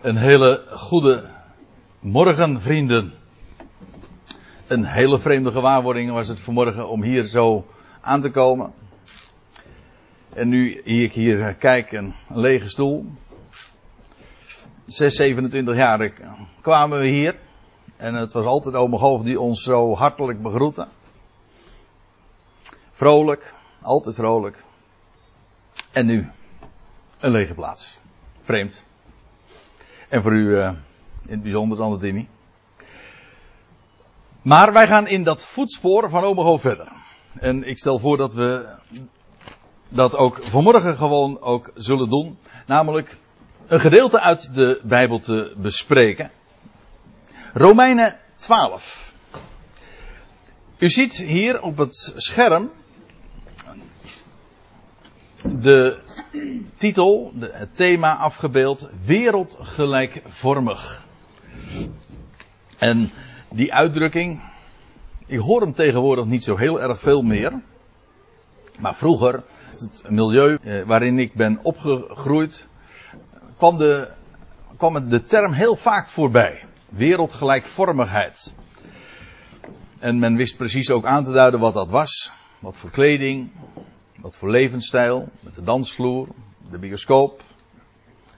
Een hele goede morgen, vrienden. Een hele vreemde gewaarwording was het vanmorgen om hier zo aan te komen. En nu ik hier kijk, een, lege stoel. 6, 27 jaar kwamen we hier. En het was altijd ome Golf die ons zo hartelijk begroette. Vrolijk, altijd vrolijk. En nu, een lege plaats. Vreemd. En voor u uh, in het bijzonder niet. Maar wij gaan in dat voetspoor van Omeho verder. En ik stel voor dat we dat ook vanmorgen gewoon ook zullen doen. Namelijk een gedeelte uit de Bijbel te bespreken. Romeinen 12. U ziet hier op het scherm de titel, het thema afgebeeld, wereldgelijkvormig. En die uitdrukking, ik hoor hem tegenwoordig niet zo heel erg veel meer. Maar vroeger, het milieu eh, waarin ik ben opgegroeid, kwam de term heel vaak voorbij. Wereldgelijkvormigheid. En men wist precies ook aan te duiden wat dat was. Wat voor kleding, wat voor levensstijl, met de dansvloer, de bioscoop,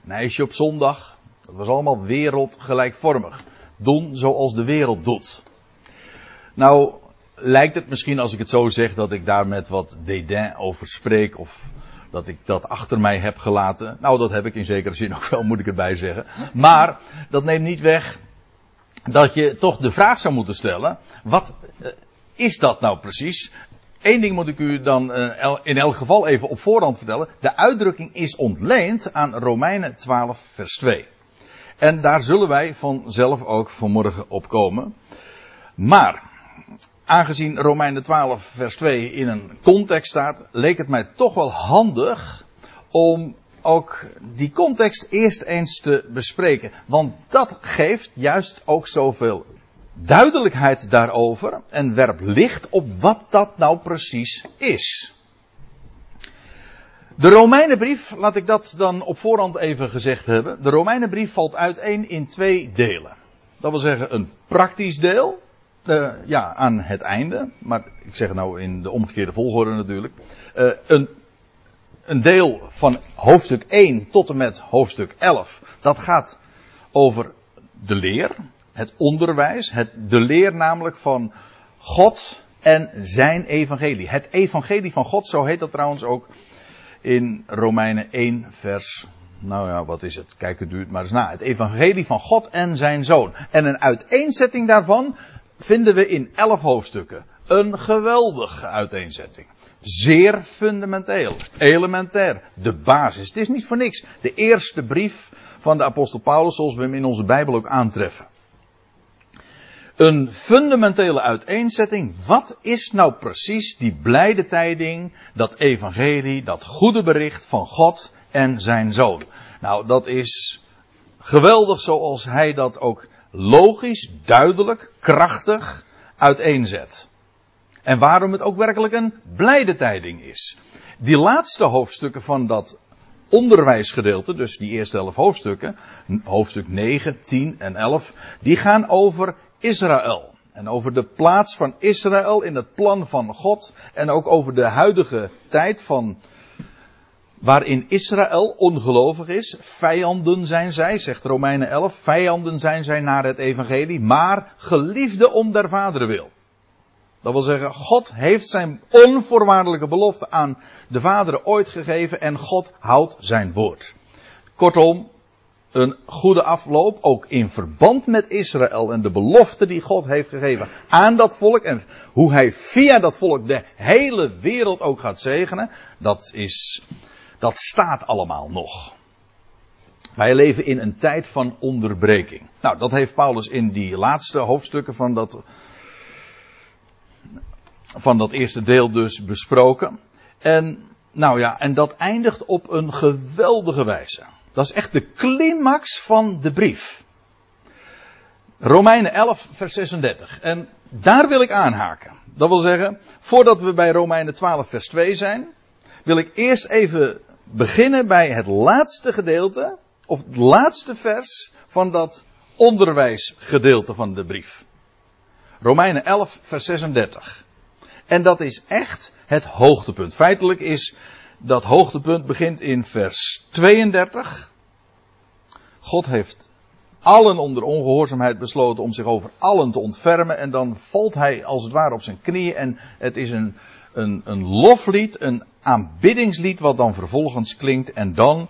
een ijsje op zondag. Dat was allemaal wereldgelijkvormig. Doen zoals de wereld doet. Nou, lijkt het misschien als ik het zo zeg dat ik daar met wat dédain over spreek of dat ik dat achter mij heb gelaten. Nou, dat heb ik in zekere zin ook wel, moet ik erbij zeggen. Maar dat neemt niet weg dat je toch de vraag zou moeten stellen: wat eh, is dat nou precies? Eén ding moet ik u dan uh, in elk geval even op voorhand vertellen. De uitdrukking is ontleend aan Romeinen 12, vers 2. En daar zullen wij vanzelf ook vanmorgen op komen. Maar, aangezien Romeinen 12, vers 2 in een context staat, leek het mij toch wel handig om ook die context eerst eens te bespreken. Want dat geeft juist ook zoveel duidelijkheid daarover en werpt licht op wat dat nou precies is. De Romeinenbrief, laat ik dat dan op voorhand even gezegd hebben. De Romeinenbrief valt uiteen in twee delen. Dat wil zeggen een praktisch deel. Uh, ja, aan het einde. Maar ik zeg nou in de omgekeerde volgorde natuurlijk. Uh, een, een deel van hoofdstuk 1 tot en met hoofdstuk 11. Dat gaat over de leer het onderwijs, het, de leer namelijk van God en zijn evangelie. Het evangelie van God, zo heet dat trouwens ook in Romeinen 1 vers, nou ja, wat is het? Kijk, het duurt maar eens na. Het evangelie van God en zijn zoon. En een uiteenzetting daarvan vinden we in 11 hoofdstukken. Een geweldige uiteenzetting. Zeer fundamenteel, elementair, de basis. Het is niet voor niks. De eerste brief van de apostel Paulus, zoals we hem in onze Bijbel ook aantreffen. Een fundamentele uiteenzetting. Wat is nou precies die blijde tijding, dat evangelie, dat goede bericht van God en zijn zoon? Nou, dat is geweldig zoals hij dat ook logisch, duidelijk, krachtig uiteenzet. En waarom het ook werkelijk een blijde tijding is. Die laatste hoofdstukken van dat onderwijsgedeelte, dus die eerste elf hoofdstukken, hoofdstuk 9, 10 en 11, die gaan over Israël. En over de plaats van Israël in het plan van God. En ook over de huidige tijd van. Waarin Israël ongelovig is. Vijanden zijn zij, zegt Romeinen 11. Vijanden zijn zij naar het evangelie. Maar geliefde om der vaderen wil. Dat wil zeggen, God heeft zijn onvoorwaardelijke belofte aan de vaderen ooit gegeven. En God houdt zijn woord. Kortom, een goede afloop, ook in verband met Israël en de belofte die God heeft gegeven aan dat volk en hoe hij via dat volk de hele wereld ook gaat zegenen, dat is, dat staat allemaal nog. Wij leven in een tijd van onderbreking. Nou, dat heeft Paulus in die laatste hoofdstukken van dat, van dat eerste deel dus besproken. En, nou ja, en dat eindigt op een geweldige wijze. Dat is echt de climax van de brief. Romeinen 11, vers 36. En daar wil ik aanhaken. Dat wil zeggen, voordat we bij Romeinen 12, vers 2 zijn, wil ik eerst even beginnen bij het laatste gedeelte, of het laatste vers van dat onderwijsgedeelte van de brief. Romeinen 11, vers 36. En dat is echt het hoogtepunt. Feitelijk is dat hoogtepunt begint in vers 32. God heeft allen onder ongehoorzaamheid besloten om zich over allen te ontfermen. En dan valt hij als het ware op zijn knieën. En het is een, een, een loflied, een aanbiddingslied, wat dan vervolgens klinkt. En dan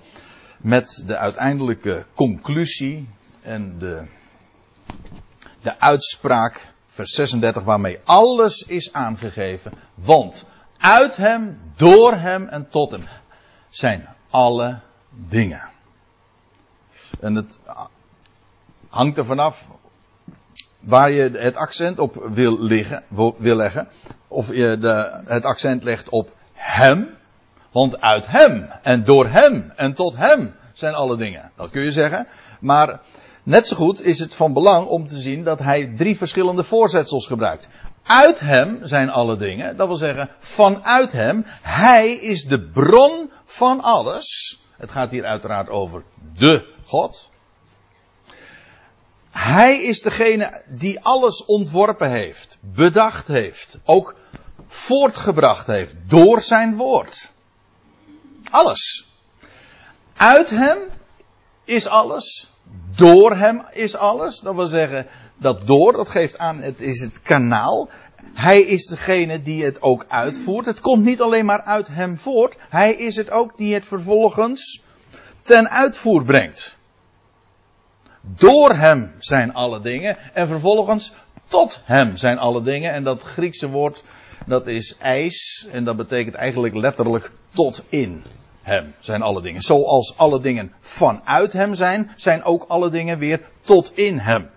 met de uiteindelijke conclusie en de, de uitspraak, vers 36, waarmee alles is aangegeven. Want uit hem, door hem en tot hem zijn alle dingen. En het hangt er vanaf waar je het accent op wil, wil leggen. Of je de, het accent legt op hem. Want uit hem en door hem en tot hem zijn alle dingen. Dat kun je zeggen. Maar net zo goed is het van belang om te zien dat hij drie verschillende voorzetsels gebruikt. Uit hem zijn alle dingen. Dat wil zeggen, vanuit hem. Hij is de bron van alles. Het gaat hier uiteraard over de God. Hij is degene die alles ontworpen heeft, bedacht heeft, ook voortgebracht heeft door zijn woord. Alles. Uit hem is alles. Door hem is alles. Dat wil zeggen, dat door, dat geeft aan, het is het kanaal. Hij is degene die het ook uitvoert. Het komt niet alleen maar uit hem voort. Hij is het ook die het vervolgens ten uitvoer brengt. Door hem zijn alle dingen. En vervolgens tot hem zijn alle dingen. En dat Griekse woord, dat is ijs. En dat betekent eigenlijk letterlijk tot in hem zijn alle dingen. Zoals alle dingen vanuit hem zijn, zijn ook alle dingen weer tot in hem.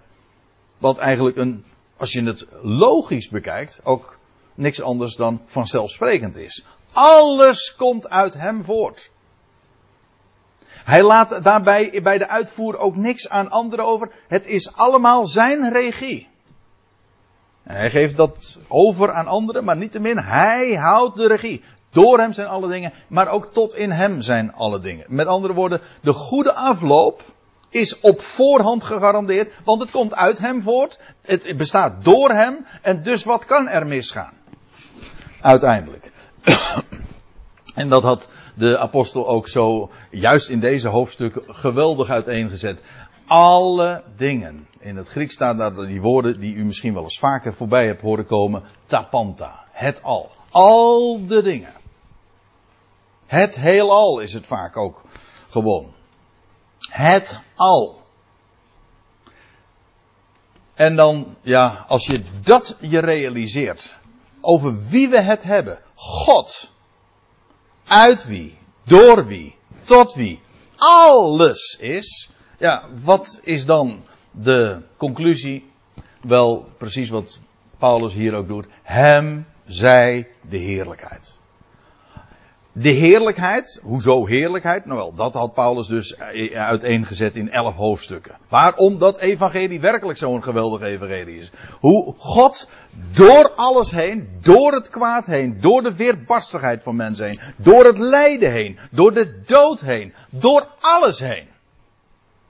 Wat eigenlijk een, als je het logisch bekijkt, ook niks anders dan vanzelfsprekend is. Alles komt uit hem voort. Hij laat daarbij bij de uitvoer ook niks aan anderen over. Het is allemaal zijn regie. Hij geeft dat over aan anderen, maar niettemin, hij houdt de regie. Door hem zijn alle dingen, maar ook tot in hem zijn alle dingen. Met andere woorden, de goede afloop is op voorhand gegarandeerd, want het komt uit hem voort. Het bestaat door hem, en dus wat kan er misgaan? Uiteindelijk. en dat had de apostel ook zo, juist in deze hoofdstukken, geweldig uiteengezet. Alle dingen. In het Grieks staan daar die woorden die u misschien wel eens vaker voorbij hebt horen komen. Tapanta. Het al. Al de dingen. Het heelal is het vaak ook gewoon. Het al. En dan, ja, als je dat je realiseert, over wie we het hebben. God. Uit wie, door wie, tot wie. Alles is. Ja, wat is dan de conclusie? Wel, precies wat Paulus hier ook doet. Hem zij de heerlijkheid. De heerlijkheid, hoezo heerlijkheid? Nou wel, dat had Paulus dus uiteengezet in elf hoofdstukken. Waarom dat evangelie werkelijk zo'n geweldig evangelie is. Hoe God door alles heen, door het kwaad heen, door de weerbarstigheid van mensen heen, door het lijden heen, door de dood heen, door alles heen.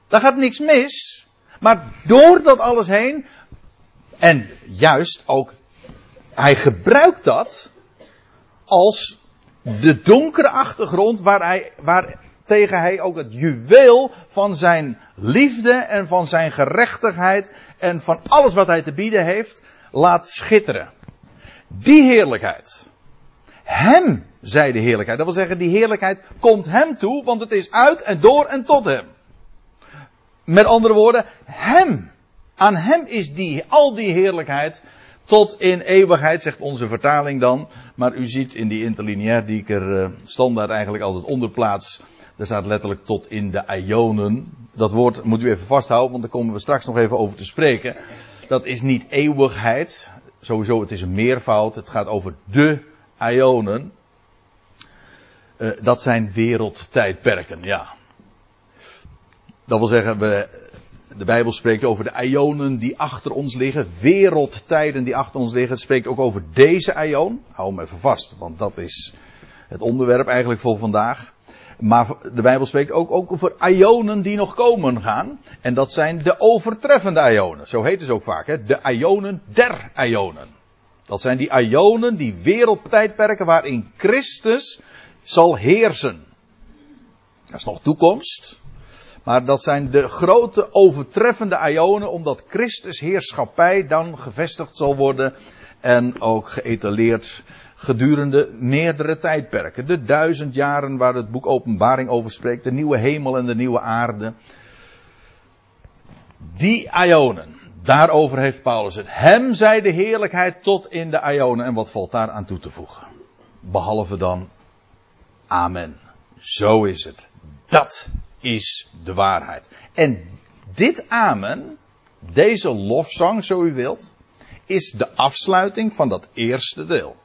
Daar gaat niks mis. Maar door dat alles heen, en juist ook, hij gebruikt dat als de donkere achtergrond waar hij, waar tegen hij ook het juweel van zijn liefde en van zijn gerechtigheid en van alles wat hij te bieden heeft laat schitteren. Die heerlijkheid. Hem zij de heerlijkheid. Dat wil zeggen, die heerlijkheid komt hem toe, want het is uit en door en tot hem. Met andere woorden, hem. Aan hem is die, al die heerlijkheid tot in eeuwigheid, zegt onze vertaling dan. Maar u ziet in die interlineair die ik er uh, standaard eigenlijk altijd onder plaats. Daar staat letterlijk tot in de ionen. Dat woord moet u even vasthouden, want daar komen we straks nog even over te spreken. Dat is niet eeuwigheid. Sowieso, het is een meervoud. Het gaat over de ionen. Uh, dat zijn wereldtijdperken, ja. Dat wil zeggen, we, de Bijbel spreekt over de ionen die achter ons liggen, wereldtijden die achter ons liggen. Het spreekt ook over deze ion. Hou hem even vast, want dat is het onderwerp eigenlijk voor vandaag. Maar de Bijbel spreekt ook, ook over ionen die nog komen gaan. En dat zijn de overtreffende ionen. Zo heet het ook vaak, hè? de ionen der ionen. Dat zijn die ionen, die wereldtijdperken waarin Christus zal heersen. Dat is nog toekomst. Maar dat zijn de grote overtreffende ionen, omdat Christus heerschappij dan gevestigd zal worden en ook geëtaleerd gedurende meerdere tijdperken. De duizend jaren waar het boek Openbaring over spreekt, de nieuwe hemel en de nieuwe aarde. Die ionen, daarover heeft Paulus het. Hem zij de heerlijkheid tot in de ionen. En wat valt daar aan toe te voegen? Behalve dan, amen. Zo is het. Dat is de waarheid. En dit amen, deze lofzang, zo u wilt, is de afsluiting van dat eerste deel.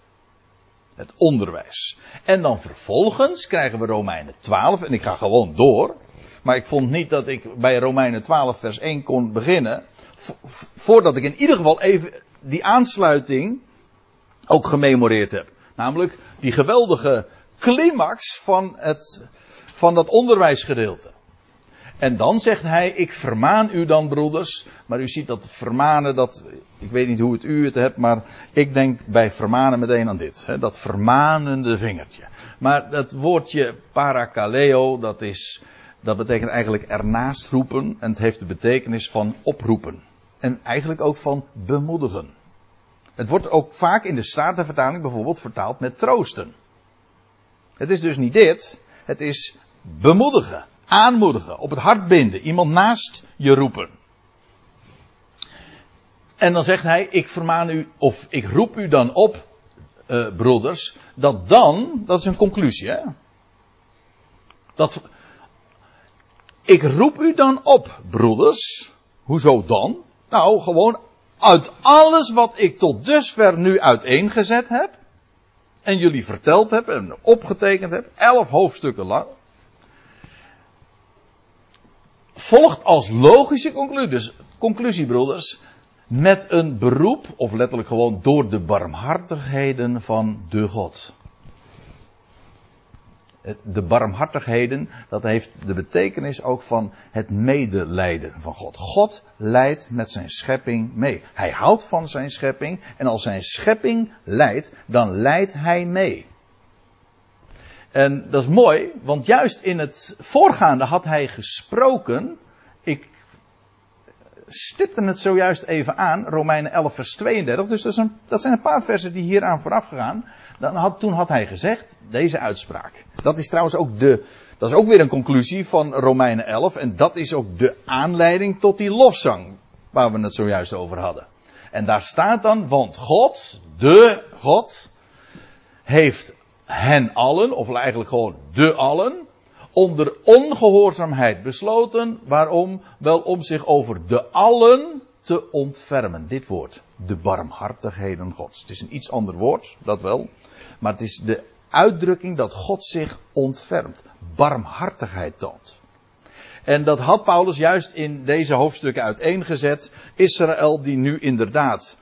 Het onderwijs. En dan vervolgens krijgen we Romeinen 12, en ik ga gewoon door. Maar ik vond niet dat ik bij Romeinen 12 vers 1 kon beginnen. Voordat ik in ieder geval even die aansluiting ook gememoreerd heb. Namelijk die geweldige climax van, het, van dat onderwijsgedeelte. En dan zegt hij, ik vermaan u dan broeders. Maar u ziet dat vermanen, dat, ik weet niet hoe het u het hebt, maar ik denk bij vermanen meteen aan dit. Hè, dat vermanende vingertje. Maar dat woordje parakaleo, dat is, dat betekent eigenlijk ernaast roepen. En het heeft de betekenis van oproepen. En eigenlijk ook van bemoedigen. Het wordt ook vaak in de Statenvertaling bijvoorbeeld vertaald met troosten. Het is dus niet dit, het is bemoedigen aanmoedigen, op het hart binden, iemand naast je roepen. En dan zegt hij, ik vermaan u, of ik roep u dan op, uh, broeders, dat dan, dat is een conclusie, hè? Dat, ik roep u dan op, broeders, hoezo dan? Nou, gewoon uit alles wat ik tot dusver nu uiteengezet heb, en jullie verteld heb en opgetekend heb, elf hoofdstukken lang, volgt als logische conclusie, dus conclusie broeders, met een beroep, of letterlijk gewoon door de barmhartigheden van de God. De barmhartigheden, dat heeft de betekenis ook van het medelijden van God. God leidt met zijn schepping mee. Hij houdt van zijn schepping en als zijn schepping leidt, dan leidt hij mee. En dat is mooi, want juist in het voorgaande had hij gesproken. Ik stipte het zojuist even aan, Romeinen 11, vers 32. Dus dat, is een, dat zijn een paar versen die hieraan vooraf gegaan. Dan had, toen had hij gezegd, deze uitspraak. Dat is trouwens ook de, dat is ook weer een conclusie van Romeinen 11. En dat is ook de aanleiding tot die lofzang, waar we het zojuist over hadden. En daar staat dan, want God, de God, heeft hen allen, of eigenlijk gewoon de allen, onder ongehoorzaamheid besloten. Waarom? Wel om zich over de allen te ontfermen. Dit woord, de barmhartigheden Gods. Het is een iets ander woord, dat wel. Maar het is de uitdrukking dat God zich ontfermt. Barmhartigheid toont. En dat had Paulus juist in deze hoofdstukken uiteengezet. Israël die nu inderdaad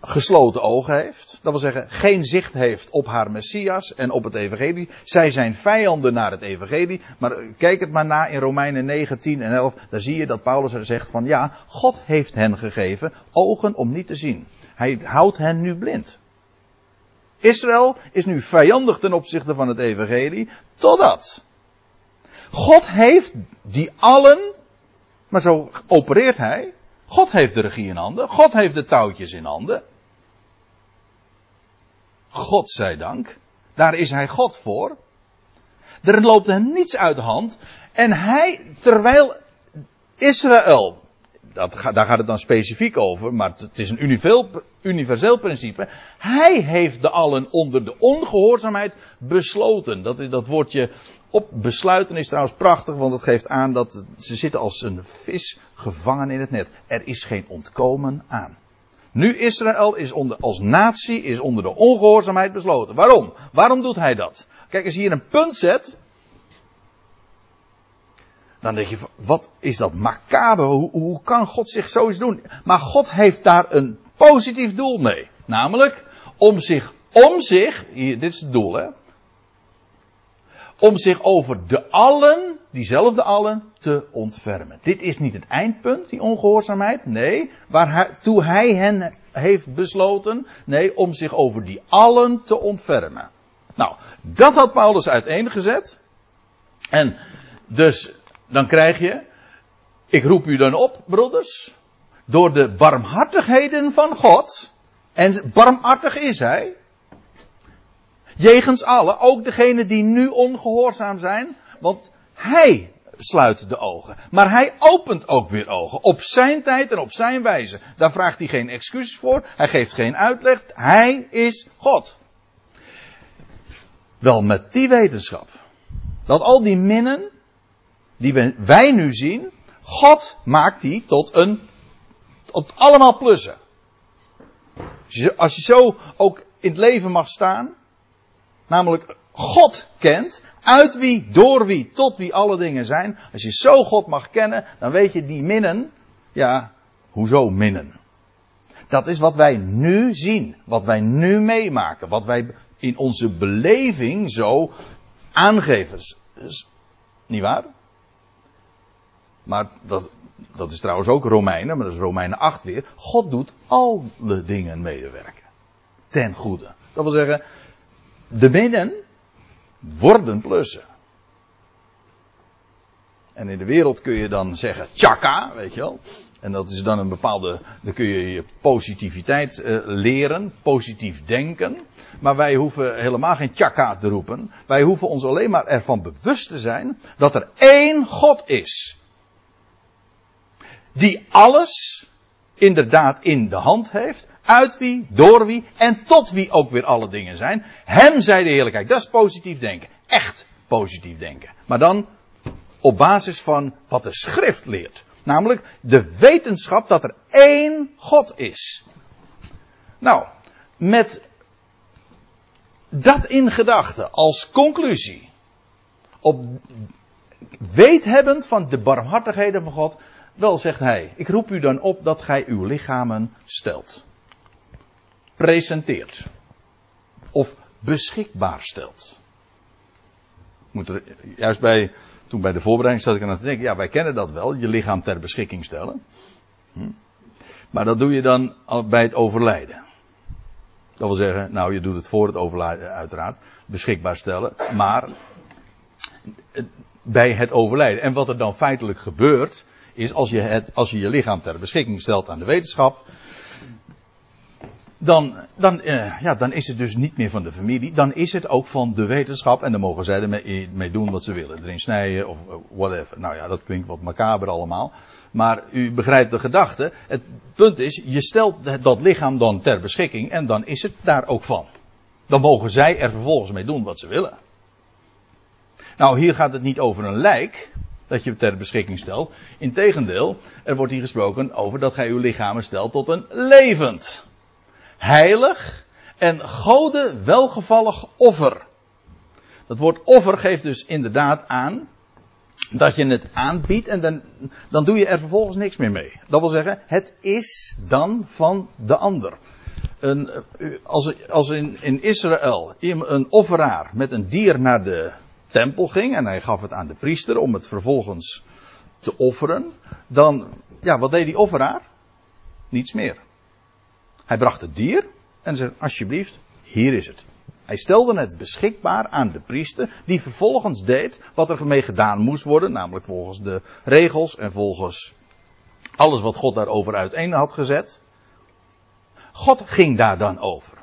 gesloten ogen heeft. Dat wil zeggen, geen zicht heeft op haar Messias en op het Evangelie. Zij zijn vijanden naar het Evangelie. Maar kijk het maar na in Romeinen 9, 10 en 11. Daar zie je dat Paulus er zegt van ja, God heeft hen gegeven ogen om niet te zien. Hij houdt hen nu blind. Israël is nu vijandig ten opzichte van het Evangelie. Totdat. God heeft die allen, maar zo opereert hij. God heeft de regie in handen. God heeft de touwtjes in handen. God zij dank. Daar is hij God voor. Er loopt hem niets uit de hand. En hij, terwijl Israël, dat, daar gaat het dan specifiek over, maar het is een universeel principe. Hij heeft de allen onder de ongehoorzaamheid besloten. Dat, dat woordje op besluiten is trouwens prachtig, want het geeft aan dat ze zitten als een vis gevangen in het net. Er is geen ontkomen aan. Nu Israël is onder, als natie is onder de ongehoorzaamheid besloten. Waarom? Waarom doet hij dat? Kijk, als je hier een punt zet. Dan denk je, wat is dat macabre? Hoe, hoe kan God zich zoiets doen? Maar God heeft daar een positief doel mee. Namelijk, om zich, om zich, hier, dit is het doel hè. om zich over de allen, diezelfde allen, te ontfermen. Dit is niet het eindpunt, die ongehoorzaamheid. Nee, waartoe hij hen heeft besloten. Nee, om zich over die allen te ontfermen. Nou, dat had Paulus uiteengezet. En dus, dan krijg je, ik roep u dan op, broeders, door de barmhartigheden van God, en barmhartig is hij, jegens alle, ook degenen die nu ongehoorzaam zijn, want hij sluit de ogen. Maar hij opent ook weer ogen. Op zijn tijd en op zijn wijze. Daar vraagt hij geen excuses voor. Hij geeft geen uitleg. Hij is God. Wel met die wetenschap. Dat al die minnen. Die wij nu zien. God maakt die tot een. Tot allemaal plussen. Als je zo ook in het leven mag staan. Namelijk God kent, uit wie, door wie, tot wie alle dingen zijn. Als je zo God mag kennen, dan weet je die minnen, ja, hoezo minnen? Dat is wat wij nu zien, wat wij nu meemaken, wat wij in onze beleving zo aangeven. niet waar? Maar dat, dat is trouwens ook Romeinen, maar dat is Romeinen 8 weer. God doet alle dingen medewerken. Ten goede. Dat wil zeggen, de minnen, worden plussen. En in de wereld kun je dan zeggen tjaka, weet je wel. En dat is dan een bepaalde, dan kun je je positiviteit uh, leren, positief denken. Maar wij hoeven helemaal geen tjaka te roepen. Wij hoeven ons alleen maar ervan bewust te zijn dat er één God is. Die alles inderdaad in de hand heeft. Uit wie, door wie en tot wie ook weer alle dingen zijn. Hem zij de heerlijkheid. Dat is positief denken. Echt positief denken. Maar dan op basis van wat de schrift leert. Namelijk de wetenschap dat er één God is. Nou, met dat in gedachten als conclusie. Op weethebbend van de barmhartigheden van God. Wel, zegt hij, ik roep u dan op dat gij uw lichamen stelt presenteert. Of beschikbaar stelt. Moet er, juist bij, toen bij de voorbereiding zat ik aan te denken, ja wij kennen dat wel, je lichaam ter beschikking stellen. Hm. Maar dat doe je dan bij het overlijden. Dat wil zeggen, nou je doet het voor het overlijden uiteraard, beschikbaar stellen, maar bij het overlijden. En wat er dan feitelijk gebeurt, is als je, het, als je lichaam ter beschikking stelt aan de wetenschap, dan, dan, eh, ja, dan is het dus niet meer van de familie. Dan is het ook van de wetenschap. En dan mogen zij ermee mee doen wat ze willen. Erin snijden of uh, whatever. Nou ja, dat klinkt wat macaber allemaal. Maar u begrijpt de gedachte. Het punt is, je stelt dat lichaam dan ter beschikking. En dan is het daar ook van. Dan mogen zij er vervolgens mee doen wat ze willen. Nou, hier gaat het niet over een lijk. Dat je ter beschikking stelt. Integendeel, er wordt hier gesproken over dat gij uw lichamen stelt tot een levend heilig en gode welgevallig offer. Dat woord offer geeft dus inderdaad aan dat je het aanbiedt en dan, dan doe je er vervolgens niks meer mee. Dat wil zeggen, het is dan van de ander. Een, als, als in, in Israël een offeraar met een dier naar de tempel ging en hij gaf het aan de priester om het vervolgens te offeren, dan, ja, wat deed die offeraar? Niets meer. Hij bracht het dier en zei: Alsjeblieft, hier is het. Hij stelde het beschikbaar aan de priester, die vervolgens deed wat er mee gedaan moest worden, namelijk volgens de regels en volgens alles wat God daarover uiteen had gezet. God ging daar dan over.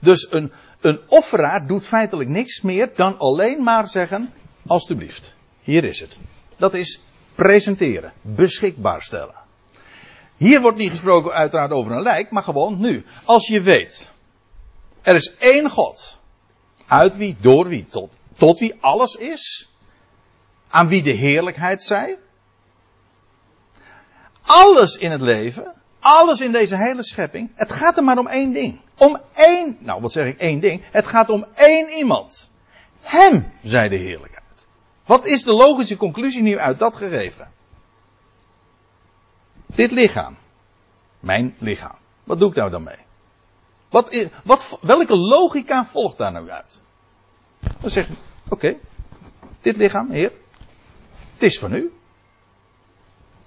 Dus een, een offeraar doet feitelijk niks meer dan alleen maar zeggen: Alsjeblieft, hier is het. Dat is presenteren, beschikbaar stellen. Hier wordt niet gesproken uiteraard over een lijk, maar gewoon nu. Als je weet, er is één God. Uit wie, door wie, tot, tot wie alles is. Aan wie de heerlijkheid zij. Alles in het leven, alles in deze hele schepping, het gaat er maar om één ding. Om één, nou wat zeg ik één ding? Het gaat om één iemand. Hem, zei de heerlijkheid. Wat is de logische conclusie nu uit dat gegeven? Dit lichaam. Mijn lichaam. Wat doe ik nou dan mee? Wat, is, wat, welke logica volgt daar nou uit? Dan zeg je, oké. Dit lichaam, Heer, het is van u.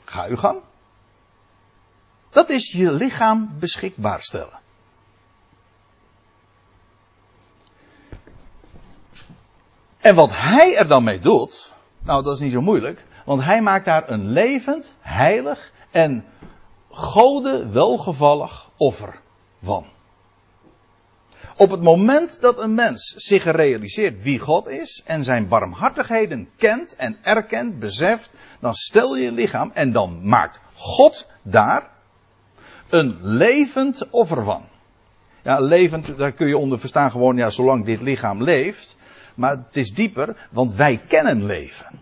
Ga uw gang. Dat is je lichaam beschikbaar stellen. En wat hij er dan mee doet, nou dat is niet zo moeilijk, want hij maakt daar een levend, heilig en gode welgevallig offer van. Op het moment dat een mens zich realiseert wie God is en zijn barmhartigheden kent en erkent, beseft, dan stel je je lichaam en dan maakt God daar een levend offer van. Ja, levend, daar kun je onder verstaan gewoon, ja, zolang dit lichaam leeft. Maar het is dieper, want wij kennen leven.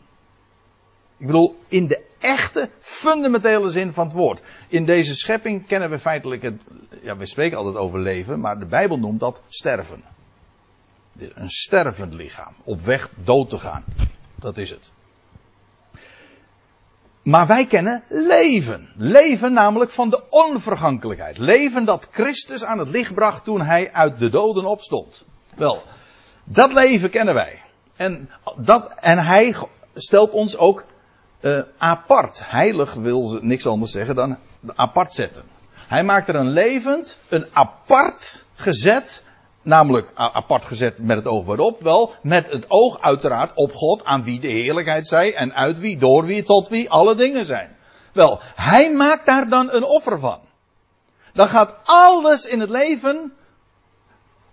Ik bedoel, in de echte, fundamentele zin van het woord. In deze schepping kennen we feitelijk het. Ja, we spreken altijd over leven, maar de Bijbel noemt dat sterven. Een stervend lichaam. Op weg dood te gaan. Dat is het. Maar wij kennen leven. Leven namelijk van de onvergankelijkheid. Leven dat Christus aan het licht bracht toen hij uit de doden opstond. Wel, dat leven kennen wij. En, dat, en hij stelt ons ook uh, apart. Heilig wil niks anders zeggen dan apart zetten. Hij maakt er een levend, een apart gezet, namelijk apart gezet met het oog waarop, wel met het oog uiteraard op God, aan wie de heerlijkheid zij en uit wie, door wie, tot wie alle dingen zijn. Wel, hij maakt daar dan een offer van. Dan gaat alles in het leven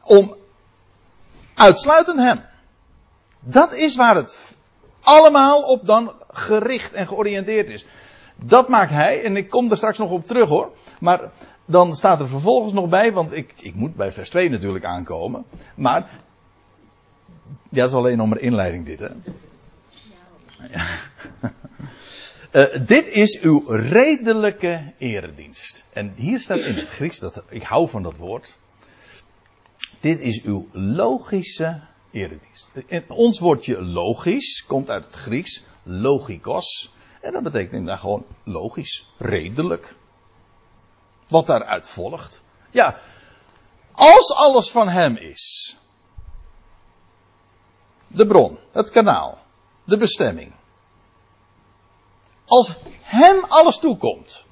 om uitsluitend hem. Dat is waar het allemaal op dan gericht en georiënteerd is. Dat maakt hij, en ik kom er straks nog op terug hoor. Maar dan staat er vervolgens nog bij, want ik, ik moet bij vers 2 natuurlijk aankomen. Maar, ja, dat is alleen nog maar inleiding dit hè. Ja. Uh, dit is uw redelijke eredienst. En hier staat in het Grieks, dat, ik hou van dat woord. Dit is uw logische eredienst. In ons woordje logisch komt uit het Grieks logikos. En dat betekent inderdaad gewoon logisch, redelijk. Wat daaruit volgt. Ja, als alles van hem is. De bron, het kanaal, de bestemming. Als hem alles toekomt.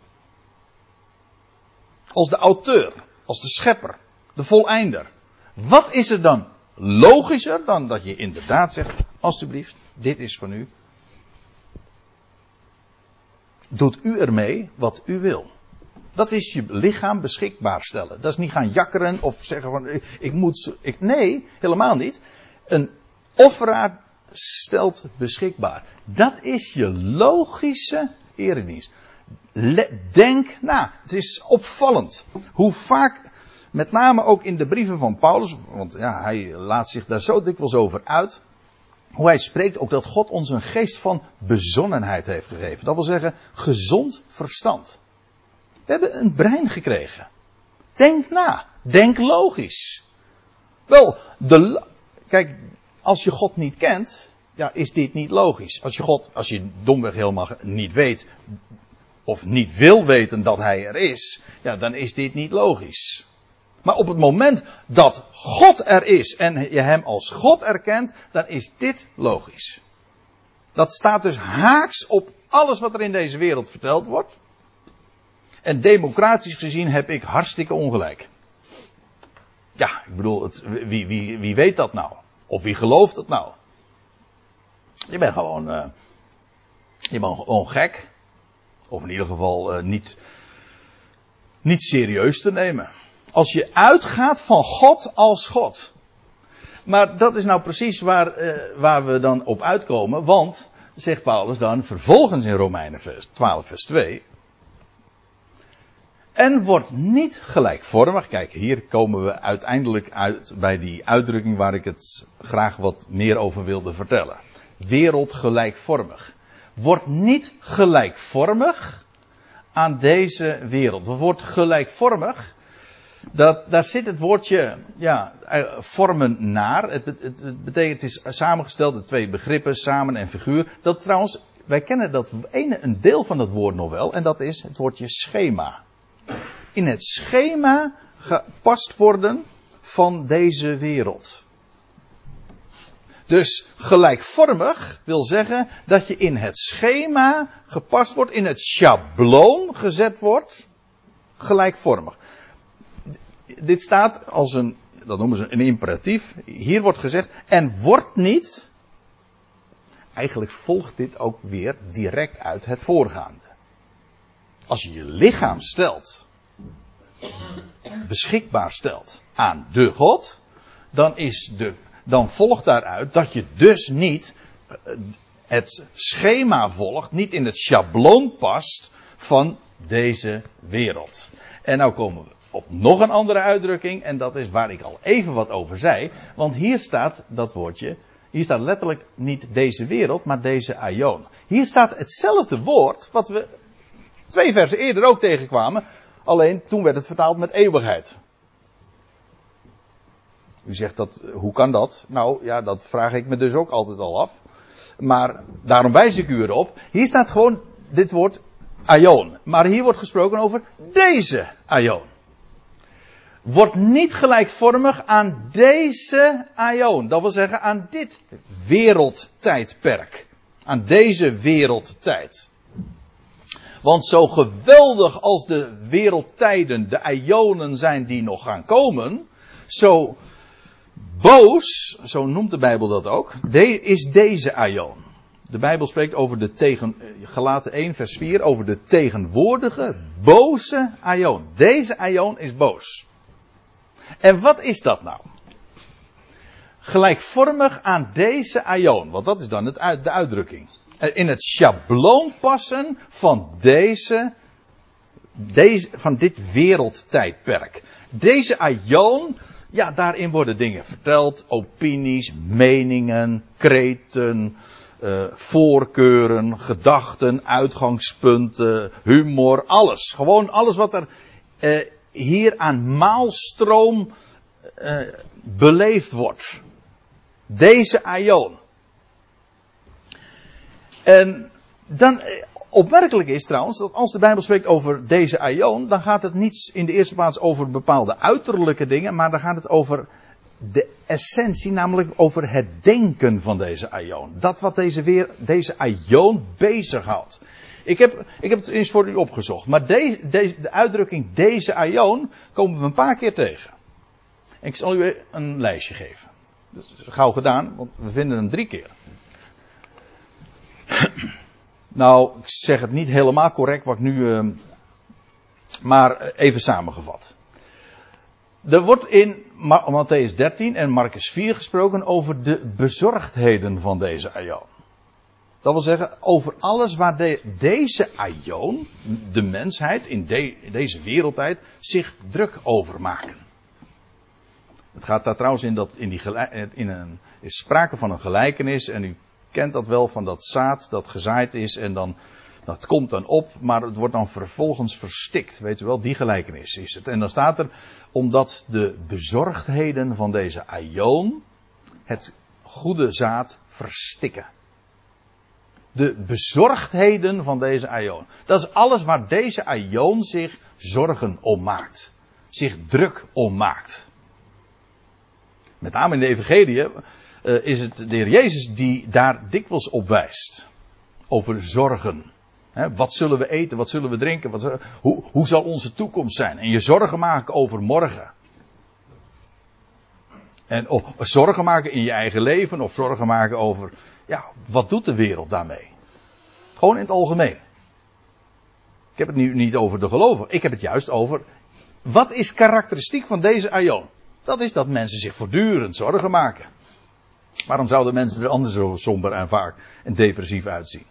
Als de auteur, als de schepper, de voleinder. Wat is er dan logischer dan dat je inderdaad zegt, alstublieft, dit is van u. Doet u ermee wat u wil. Dat is je lichaam beschikbaar stellen. Dat is niet gaan jakkeren of zeggen van ik moet. Ik, nee, helemaal niet. Een offeraar stelt beschikbaar. Dat is je logische eredienst. denk na. Het is opvallend hoe vaak met name ook in de brieven van Paulus, want ja, hij laat zich daar zo dikwijls over uit. Hoe hij spreekt ook dat God ons een geest van bezonnenheid heeft gegeven. Dat wil zeggen, gezond verstand. We hebben een brein gekregen. Denk na. Denk logisch. Wel, de, kijk, als je God niet kent, ja, is dit niet logisch. Als je God, als je domweg helemaal niet weet, of niet wil weten dat Hij er is, ja, dan is dit niet logisch. Maar op het moment dat God er is en je hem als God erkent, dan is dit logisch. Dat staat dus haaks op alles wat er in deze wereld verteld wordt. En democratisch gezien heb ik hartstikke ongelijk. Ja, ik bedoel, het, wie, wie, wie weet dat nou? Of wie gelooft dat nou? Je bent gewoon, uh, je bent gewoon gek. Of in ieder geval uh, niet, niet serieus te nemen. Als je uitgaat van God als God. Maar dat is nou precies waar, uh, waar we dan op uitkomen. Want, zegt Paulus dan vervolgens in Romeinen 12 vers 2. En wordt niet gelijkvormig. Kijk, hier komen we uiteindelijk uit bij die uitdrukking waar ik het graag wat meer over wilde vertellen. Wereldgelijkvormig. Wordt niet gelijkvormig aan deze wereld. Wordt gelijkvormig dat, daar zit het woordje ja, eh, vormen naar. Het, het, het, betekent, het is samengesteld uit twee begrippen, samen en figuur. Dat trouwens, wij kennen dat ene, een deel van dat woord nog wel, en dat is het woordje schema. In het schema gepast worden van deze wereld. Dus gelijkvormig wil zeggen dat je in het schema gepast wordt, in het schabloon gezet wordt. Gelijkvormig. Dit staat als een, dat noemen ze een imperatief. Hier wordt gezegd, en wordt niet. Eigenlijk volgt dit ook weer direct uit het voorgaande. Als je je lichaam stelt, beschikbaar stelt aan de God, dan is de dan volgt daaruit dat je dus niet eh, het schema volgt, niet in het schabloon past van deze wereld. En nou komen we op nog een andere uitdrukking, en dat is waar ik al even wat over zei, want hier staat dat woordje, hier staat letterlijk niet deze wereld, maar deze aion. Hier staat hetzelfde woord wat we twee versen eerder ook tegenkwamen, alleen toen werd het vertaald met eeuwigheid. U zegt dat, hoe kan dat? Nou ja, dat vraag ik me dus ook altijd al af. Maar daarom wijs ik u erop. Hier staat gewoon dit woord aion. Maar hier wordt gesproken over deze aion. Wordt niet gelijkvormig aan deze aion. Dat wil zeggen aan dit wereldtijdperk. Aan deze wereldtijd. Want zo geweldig als de wereldtijden, de aionen zijn die nog gaan komen, zo Boos, zo noemt de Bijbel dat ook, is deze aion. De Bijbel spreekt over de tegen, gelaten 1 vers 4, over de tegenwoordige, boze aion. Deze aion is boos. En wat is dat nou? Gelijkvormig aan deze aion, want dat is dan het, de uitdrukking. In het schabloon passen van deze, deze, van dit wereldtijdperk. Deze aion ja, daarin worden dingen verteld, opinies, meningen, kreten, uh, voorkeuren, gedachten, uitgangspunten, humor, alles. Gewoon alles wat er uh, hier aan maalstroom uh, beleefd wordt. Deze aion. En dan, Opmerkelijk is trouwens dat als de Bijbel spreekt over deze aion, dan gaat het niet in de eerste plaats over bepaalde uiterlijke dingen, maar dan gaat het over de essentie, namelijk over het denken van deze aion. Dat wat deze, weer, deze aion bezighoudt. Ik heb, ik heb het eens voor u opgezocht, maar de, de, de uitdrukking deze aion komen we een paar keer tegen. Ik zal u een lijstje geven. Dat is gauw gedaan, want we vinden hem drie keer. Nou, ik zeg het niet helemaal correct wat ik nu. Uh, maar even samengevat. Er wordt in Matthäus 13 en Marcus 4 gesproken over de bezorgdheden van deze aion. Dat wil zeggen, over alles waar de, deze aion, de mensheid in, de, deze wereldtijd, zich druk over maken. Het gaat daar trouwens in dat in die in een, is sprake van een gelijkenis en u kent dat wel van dat zaad dat gezaaid is en dan, dat komt dan op, maar het wordt dan vervolgens verstikt. Weet u wel, die gelijkenis is het. En dan staat er, omdat de bezorgdheden van deze aion het goede zaad verstikken. De bezorgdheden van deze aion. Dat is alles waar deze aion zich zorgen om maakt. Zich druk om maakt. Met name in de evangelie uh, is het de heer Jezus die daar dikwijls op wijst. Over zorgen. wat zullen we eten? Wat zullen we drinken? Wat, hoe, hoe zal onze toekomst zijn? En je zorgen maken over morgen. En oh, zorgen maken in je eigen leven of zorgen maken over, ja, wat doet de wereld daarmee? Gewoon in het algemeen. Ik heb het nu niet over de gelovigen. Ik heb het juist over, wat is karakteristiek van deze aion? Dat is dat mensen zich voortdurend zorgen maken. Waarom zouden mensen er anders zo somber en vaak en depressief uitzien?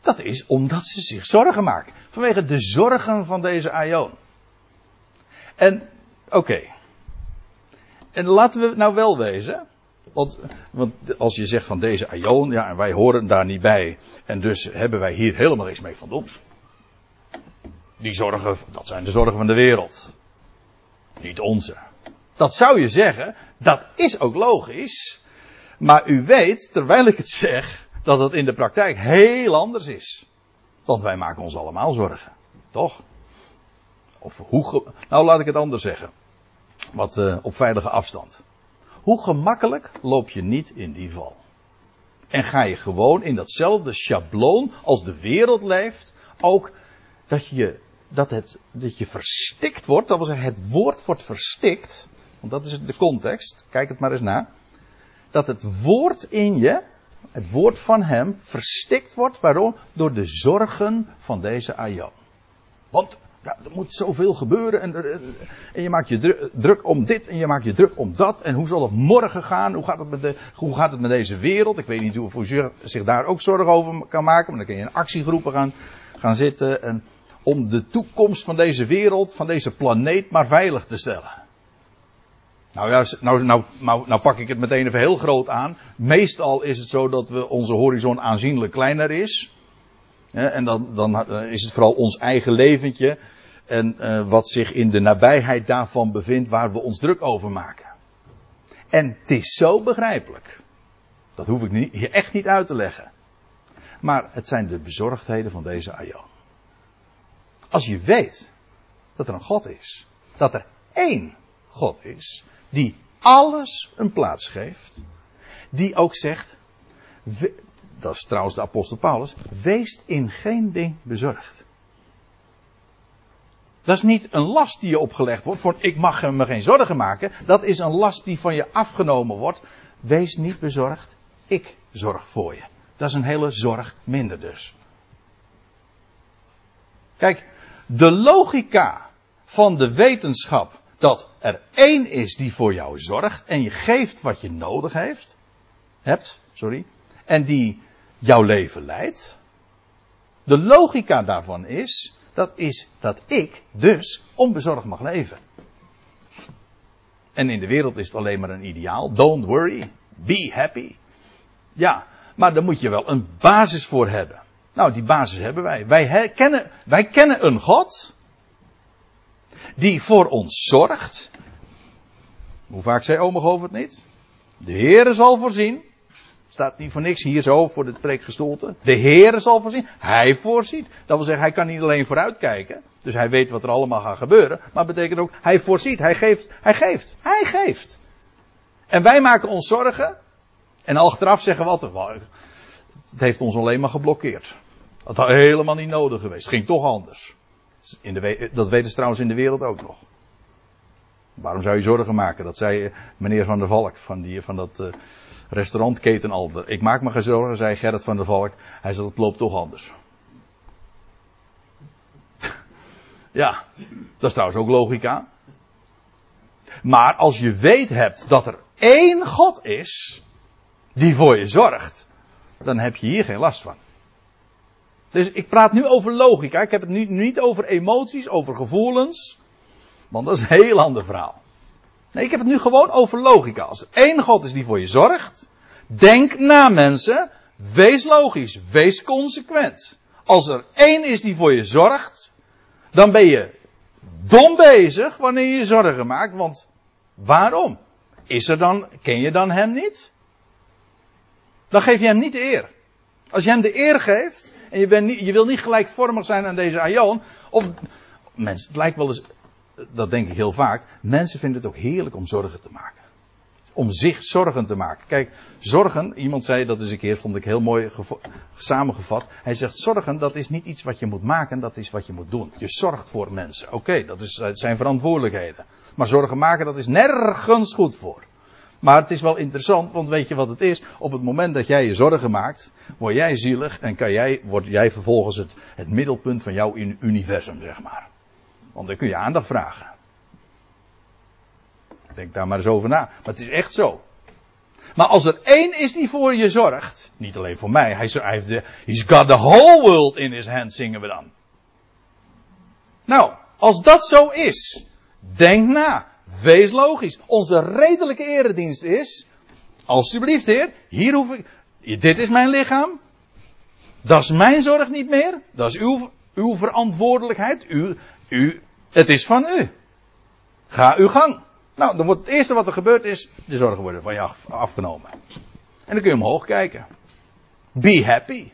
Dat is omdat ze zich zorgen maken. Vanwege de zorgen van deze Aion. En, oké. En laten we nou wel wezen. Want, want, als je zegt van deze Aion, ja, en wij horen daar niet bij. En dus hebben wij hier helemaal niks mee van doen. Die zorgen, dat zijn de zorgen van de wereld. Niet onze. Dat zou je zeggen, dat is ook logisch. Maar u weet, terwijl ik het zeg, dat het in de praktijk heel anders is. Want wij maken ons allemaal zorgen. Toch? Of hoe. Nou, laat ik het anders zeggen. Wat uh, op veilige afstand. hoe gemakkelijk loop je niet in die val? En ga je gewoon in datzelfde schabloon als de wereld leeft, ook dat je, dat het, dat je verstikt wordt, dat wil zeggen het woord wordt verstikt, want dat is de context, kijk het maar eens na, dat het woord in je, het woord van hem, verstikt wordt, waarom? Door de zorgen van deze aion. Want ja, er moet zoveel gebeuren en, en je maakt je druk, om dit en je maakt je druk om dat. En hoe zal het morgen gaan? Hoe gaat het met, de, hoe gaat het met deze wereld? Ik weet niet hoe je zich daar ook zorgen over kan maken, maar dan kun je in actiegroepen gaan, gaan zitten. En om de toekomst van deze wereld, van deze planeet, maar veilig te stellen. Nou ja, nou, nou, nou, nou pak ik het meteen even heel groot aan. Meestal is het zo dat we onze horizon aanzienlijk kleiner is. En dan, dan eh, is het vooral ons eigen leventje. En uh, wat zich in de nabijheid daarvan bevindt waar we ons druk over maken. En het is zo begrijpelijk. Dat hoef ik hier echt niet uit te leggen. Maar het zijn de bezorgdheden van deze Aion. Als je weet dat er een God is. Dat er één God is. Die alles een plaats geeft. Die ook zegt dat is trouwens de apostel Paulus, wees in geen ding bezorgd. Dat is niet een last die je opgelegd wordt, voor ik mag me geen zorgen maken. Dat is een last die van je afgenomen wordt. Wees niet bezorgd, ik zorg voor je. Dat is een hele zorg minder dus. Kijk, de logica van de wetenschap dat er één is die voor jou zorgt en je geeft wat je nodig heeft, hebt, sorry, en die jouw leven leidt. De logica daarvan is, dat is dat ik dus onbezorgd mag leven. En in de wereld is het alleen maar een ideaal. Don't worry. Be happy. Ja, maar daar moet je wel een basis voor hebben. Nou, die basis hebben wij. Wij kennen, wij kennen een God. Die voor ons zorgt. Hoe vaak zei over het niet? De Heere zal voorzien. Staat niet voor niks hier zo voor de preekgestoelte. De Heer zal voorzien. Hij voorziet. Dat wil zeggen, hij kan niet alleen vooruitkijken. Dus hij weet wat er allemaal gaat gebeuren. Maar betekent ook, hij voorziet. Hij geeft. Hij geeft. Hij geeft. En wij maken ons zorgen. En achteraf zeggen we altijd, het heeft ons alleen maar geblokkeerd. Dat had helemaal niet nodig geweest. Het ging toch anders. Dat weten ze trouwens in de wereld ook nog. Waarom zou je zorgen maken? Dat zei meneer Van der Valk van, die, van dat... Uh, restaurantketen Alder. Ik maak me geen zorgen, zei Gerrit van der Valk. Hij zei, het loopt toch anders. ja, dat is trouwens ook logica. Maar als je weet hebt dat er één God is, die voor je zorgt, dan heb je hier geen last van. Dus ik praat nu over logica. Ik heb het nu niet over emoties, over gevoelens. Want dat is een heel ander verhaal. Nee, ik heb het nu gewoon over logica. Als er één God is die voor je zorgt, denk na mensen, wees logisch, wees consequent. Als er één is die voor je zorgt, dan ben je dom bezig wanneer je zorgen maakt, want waarom? Is er dan, ken je dan hem niet? Dan geef je hem niet de eer. Als je hem de eer geeft, en je, bent niet, je wil niet gelijkvormig zijn aan deze Aion, of, mensen, het lijkt wel eens dat denk ik heel vaak, mensen vinden het ook heerlijk om zorgen te maken. Om zich zorgen te maken. Kijk, zorgen, iemand zei dat eens een keer, vond ik heel mooi samengevat. Hij zegt, zorgen, dat is niet iets wat je moet maken, dat is wat je moet doen. Je zorgt voor mensen. Oké, dat, is, dat zijn verantwoordelijkheden. Maar zorgen maken, dat is nergens goed voor. Maar het is wel interessant, want weet je wat het is? Op het moment dat jij je zorgen maakt, word jij zielig en kan jij, word jij vervolgens het, het middelpunt van jouw universum, zeg maar. Want dan kun je aandacht vragen. Denk daar maar eens over na. Maar het is echt zo. Maar als er één is die voor je zorgt, niet alleen voor mij, hij, heeft de, he's got the whole world in his hand, zingen we dan. Nou, als dat zo is, denk na. Wees logisch. Onze redelijke eredienst is, alsjeblieft heer, hier hoef ik, dit is mijn lichaam. Dat is mijn zorg niet meer. Dat is uw, uw verantwoordelijkheid. U, u, het is van u. Ga uw gang. Nou, dan wordt het eerste wat er gebeurt is, de zorgen worden van je afgenomen. En dan kun je omhoog kijken. Be happy.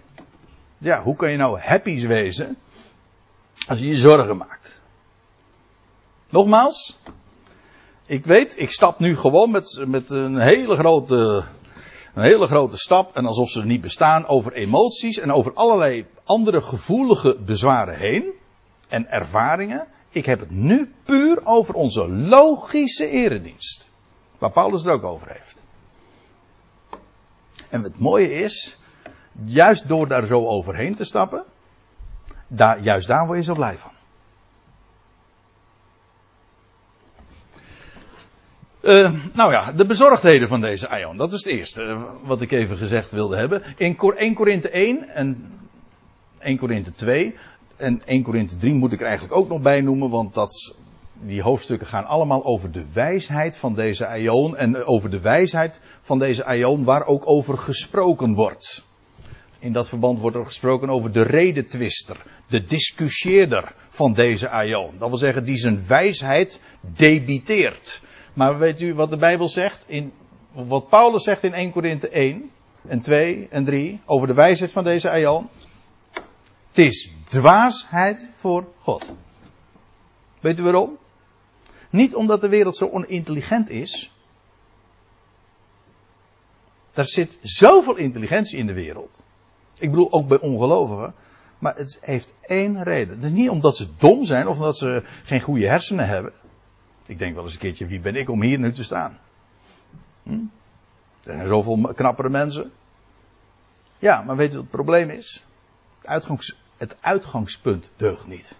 Ja, hoe kan je nou happy wezen als je je zorgen maakt? Nogmaals, ik weet, ik stap nu gewoon met, met een hele grote, een hele grote stap, en alsof ze niet bestaan, over emoties en over allerlei andere gevoelige bezwaren heen en ervaringen. Ik heb het nu puur over onze logische eredienst. Waar Paulus er ook over heeft. En het mooie is, juist door daar zo overheen te stappen, daar, juist daar word je zo blij van. Uh, nou ja, de bezorgdheden van deze Aion. Dat is het eerste uh, wat ik even gezegd wilde hebben. In 1 Korinthe 1 en 1 Korinthe 2 en 1 Korinthe 3 moet ik er eigenlijk ook nog bij noemen, want die hoofdstukken gaan allemaal over de wijsheid van deze Aion en over de wijsheid van deze Aion waar ook over gesproken wordt. In dat verband wordt er gesproken over de redetwister, de discussieerder van deze Aion. Dat wil zeggen, die zijn wijsheid debiteert. Maar weet u wat de Bijbel zegt? In, wat Paulus zegt in 1 Korinthe 1 en 2 en 3 over de wijsheid van deze Aion. Het is dwaasheid voor God. Weet u waarom? Niet omdat de wereld zo onintelligent is. Er zit zoveel intelligentie in de wereld. Ik bedoel ook bij ongelovigen. Maar het heeft één reden. Het is niet omdat ze dom zijn of omdat ze geen goede hersenen hebben. Ik denk wel eens een keertje, wie ben ik om hier nu te staan? Hm? Er zijn zoveel knappere mensen. Ja, maar weet je wat het probleem is? Het, het uitgangspunt deugt niet.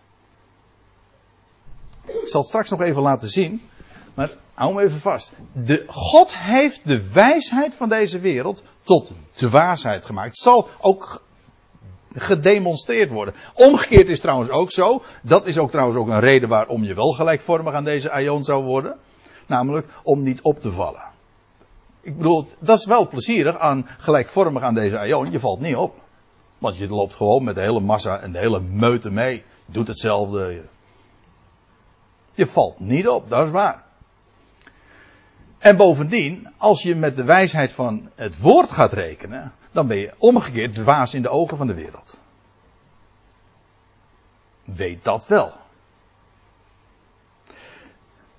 Ik zal het straks nog even laten zien. Maar hou me even vast. De, God heeft de wijsheid van deze wereld tot dwaasheid gemaakt. Zal ook gedemonstreerd worden. Omgekeerd is trouwens ook zo. Dat is ook trouwens ook een reden waarom je wel gelijkvormig aan deze aion zou worden. Namelijk om niet op te vallen. Ik bedoel, dat is wel plezierig aan gelijkvormig aan deze aion. Je valt niet op. Want je loopt gewoon met de hele massa en de hele meute mee. Je doet hetzelfde. Je valt niet op, dat is waar. En bovendien, als je met de wijsheid van het woord gaat rekenen, dan ben je omgekeerd dwaas in de ogen van de wereld. Weet dat wel.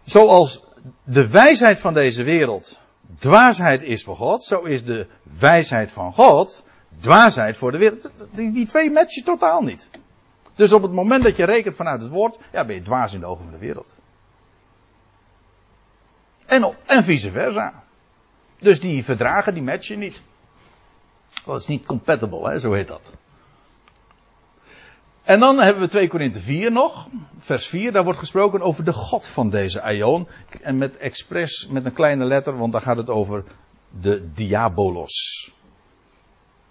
Zoals de wijsheid van deze wereld dwaasheid is voor God, zo is de wijsheid van God dwaasheid voor de wereld. Die, die twee matchen totaal niet. Dus op het moment dat je rekent vanuit het woord, ja, ben je dwaas in de ogen van de wereld. En, en vice versa. Dus die verdragen, die matchen niet. Dat is niet compatible, hè, zo heet dat. En dan hebben we 2 Korinthe 4 nog, vers 4, daar wordt gesproken over de God van deze Aion. En met expres, met een kleine letter, want daar gaat het over de diabolos.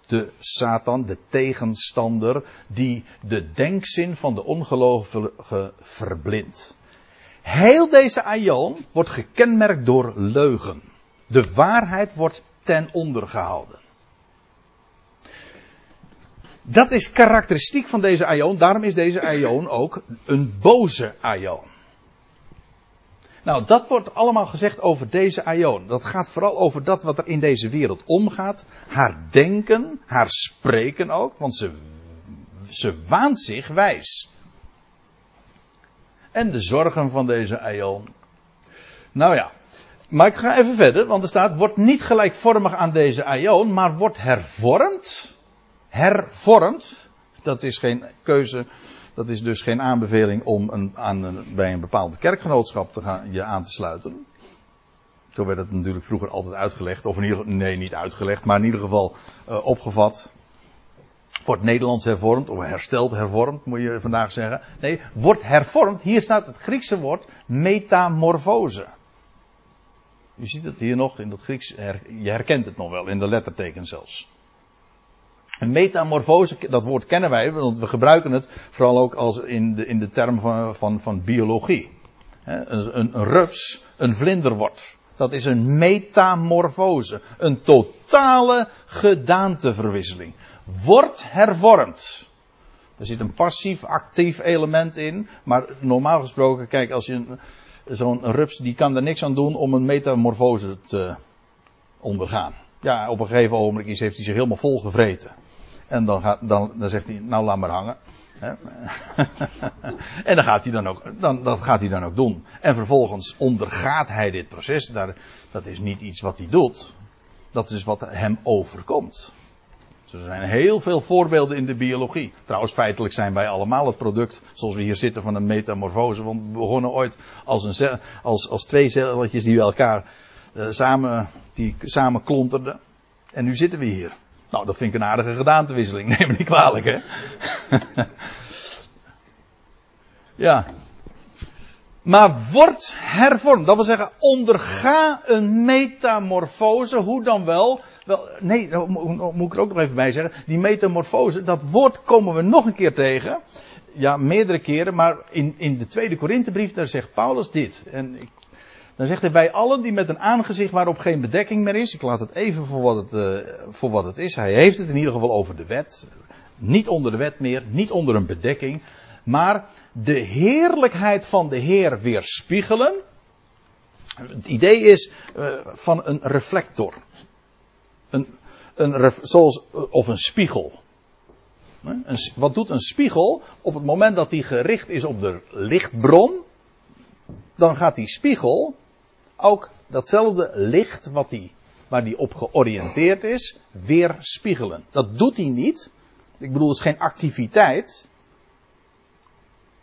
De Satan, de tegenstander, die de denkzin van de ongelovige verblindt. Heel deze Aion wordt gekenmerkt door leugen. De waarheid wordt ten onder gehouden. Dat is karakteristiek van deze aion. Daarom is deze aion ook een boze aion. Nou, dat wordt allemaal gezegd over deze aion. Dat gaat vooral over dat wat er in deze wereld omgaat. Haar denken, haar spreken ook. Want ze, ze waant zich wijs. En de zorgen van deze aion. Nou ja. Maar ik ga even verder, want er staat, wordt niet gelijkvormig aan deze aion, maar wordt hervormd hervormd. Dat is geen keuze. Dat is dus geen aanbeveling om een, aan bij een bepaald kerkgenootschap te gaan, je aan te sluiten. Zo werd het natuurlijk vroeger altijd uitgelegd. Of in ieder nee, niet uitgelegd, maar in ieder geval uh, opgevat. Wordt Nederlands hervormd, of hersteld hervormd, moet je vandaag zeggen. Nee, wordt hervormd. Hier staat het Griekse woord metamorfose. U ziet het hier nog in dat Grieks, je herkent het nog wel in de letterteken zelfs. Een metamorfose, dat woord kennen wij, want we gebruiken het vooral ook als in de, in de term van, van, van biologie. Een, een, rups een vlinder wordt. Dat is een metamorfose. Een totale gedaanteverwisseling. Wordt hervormd. Er zit een passief-actief element in. Maar normaal gesproken, kijk, als je zo'n rups, die kan er niks aan doen om een metamorfose te ondergaan. Ja, op een gegeven ogenblik heeft hij zich helemaal volgevreten. En dan, dan, dan zegt hij, nou laat maar hangen. en dan gaat hij dan ook, dan, dat gaat hij dan ook doen. En vervolgens ondergaat hij dit proces. Daar, dat is niet iets wat hij doet. Dat is wat hem overkomt. Er zijn heel veel voorbeelden in de biologie. Trouwens, feitelijk zijn wij allemaal het product, zoals we hier zitten, van een metamorfose. Want we begonnen ooit als, een, als, als twee celletjes die elkaar uh, samen, samen klonterden. En nu zitten we hier. Nou, dat vind ik een aardige gedaantewisseling. Neem me niet kwalijk, hè? ja. Maar wordt hervormd. Dat wil zeggen, onderga een metamorfose. Hoe dan wel? wel nee, moet ik er ook nog even bij zeggen. Die metamorfose, dat woord komen we nog een keer tegen. Ja, meerdere keren. Maar in, in de tweede Korinthebrief, daar zegt Paulus dit. En ik dan zegt hij bij allen die met een aangezicht waarop geen bedekking meer is. Ik laat het even voor wat het, uh, voor wat het is. Hij heeft het in ieder geval over de wet. Niet onder de wet meer, niet onder een bedekking. Maar de heerlijkheid van de Heer weerspiegelen. Het idee is uh, van een reflector. Een, een zoals, of een spiegel. Wat doet een spiegel op het moment dat die gericht is op de lichtbron? Dan gaat die spiegel ook datzelfde licht wat die, waar die op georiënteerd is, weer spiegelen. Dat doet hij niet. Ik bedoel, het is geen activiteit.